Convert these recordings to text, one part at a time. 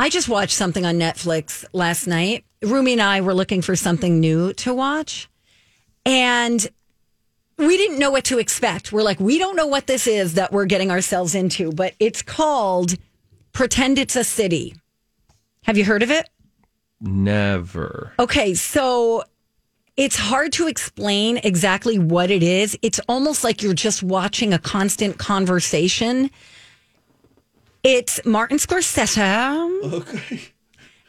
I just watched something on Netflix last night. Rumi and I were looking for something new to watch. And we didn't know what to expect. We're like, we don't know what this is that we're getting ourselves into, but it's called Pretend It's a City. Have you heard of it? Never. Okay, so it's hard to explain exactly what it is. It's almost like you're just watching a constant conversation. It's Martin Scorsese Okay.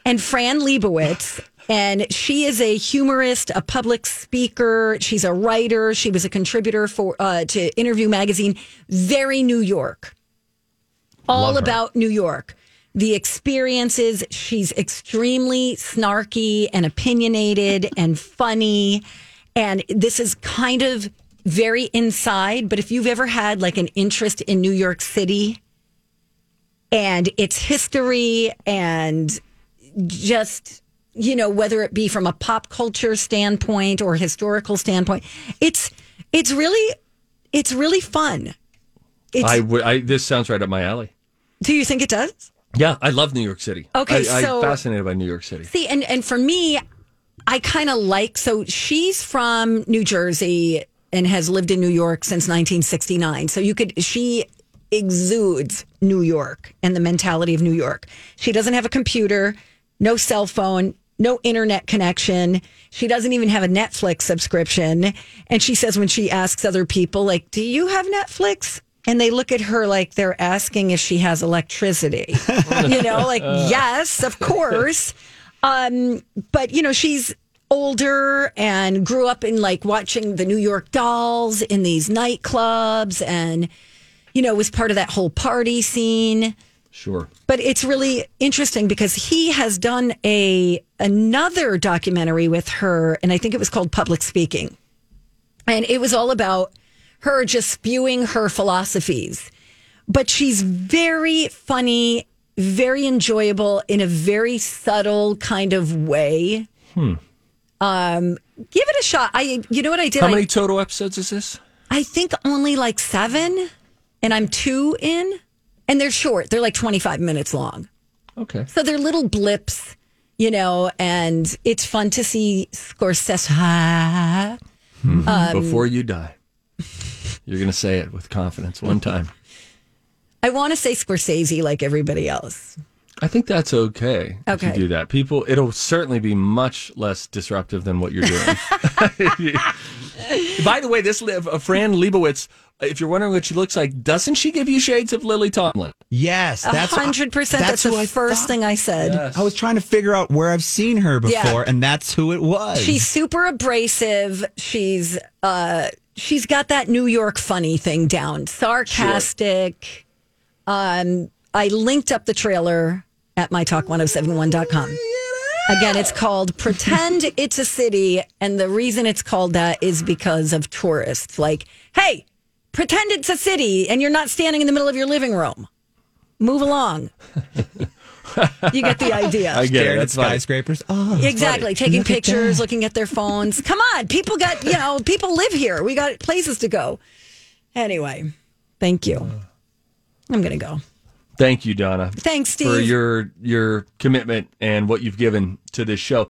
and Fran Lebowitz. And she is a humorist, a public speaker. She's a writer. She was a contributor for uh, to Interview Magazine. Very New York, all Love her. about New York. The experiences. She's extremely snarky and opinionated and funny. And this is kind of very inside. But if you've ever had like an interest in New York City and its history and just you know whether it be from a pop culture standpoint or historical standpoint it's it's really it's really fun it's, I would. I this sounds right up my alley. do you think it does Yeah, I love New York City. Okay, I, so- I'm fascinated by New York City. see and and for me i kind of like so she's from new jersey and has lived in new york since 1969 so you could she exudes new york and the mentality of new york. She doesn't have a computer no cell phone no internet connection. She doesn't even have a netflix subscription. And she says when she asks other people like do you have netflix? And they look at her like they're asking if she has electricity. You know like yes of course. Um, but you know, she's older and grew up in like watching the New York Dolls in these nightclubs and you know, was part of that whole party scene. Sure. But it's really interesting because he has done a another documentary with her and I think it was called Public Speaking. And it was all about her just spewing her philosophies. But she's very funny, very enjoyable in a very subtle kind of way. Um, give it a shot. I, you know what I did? How I, many total episodes is this? I think only like seven, and I'm two in, and they're short. They're like 25 minutes long. Okay. So they're little blips, you know, and it's fun to see Scorsese. Um, Before you die, you're going to say it with confidence one time. I want to say Scorsese like everybody else. I think that's okay. If Okay. you do that, people, it'll certainly be much less disruptive than what you're doing. By the way, this li- uh, Fran Lebowitz, if you're wondering what she looks like, doesn't she give you shades of Lily Tomlin? Yes, that's hundred percent. That's who the I first thought. thing I said. I was trying to figure out where I've seen her before, Yeah. and that's who it was. She's super abrasive. She's uh she's got that New York funny thing down. Sarcastic. Um I linked up the trailer at mytalk1071.com. Again, it's called Pretend It's a City. And the reason it's called that is because of tourists. Like, hey, pretend it's a city and you're not standing in the middle of your living room. Move along. you get the idea. I get it. Staring at That's skyscrapers. Oh, Exactly. Taking Look at pictures, that. looking at their phones. Come on, people got, you know, people live here. We got places to go. Anyway, thank you. I'm going to go. Thank you, Donna. Thanks, Steve. for your your commitment and what you've given to this show.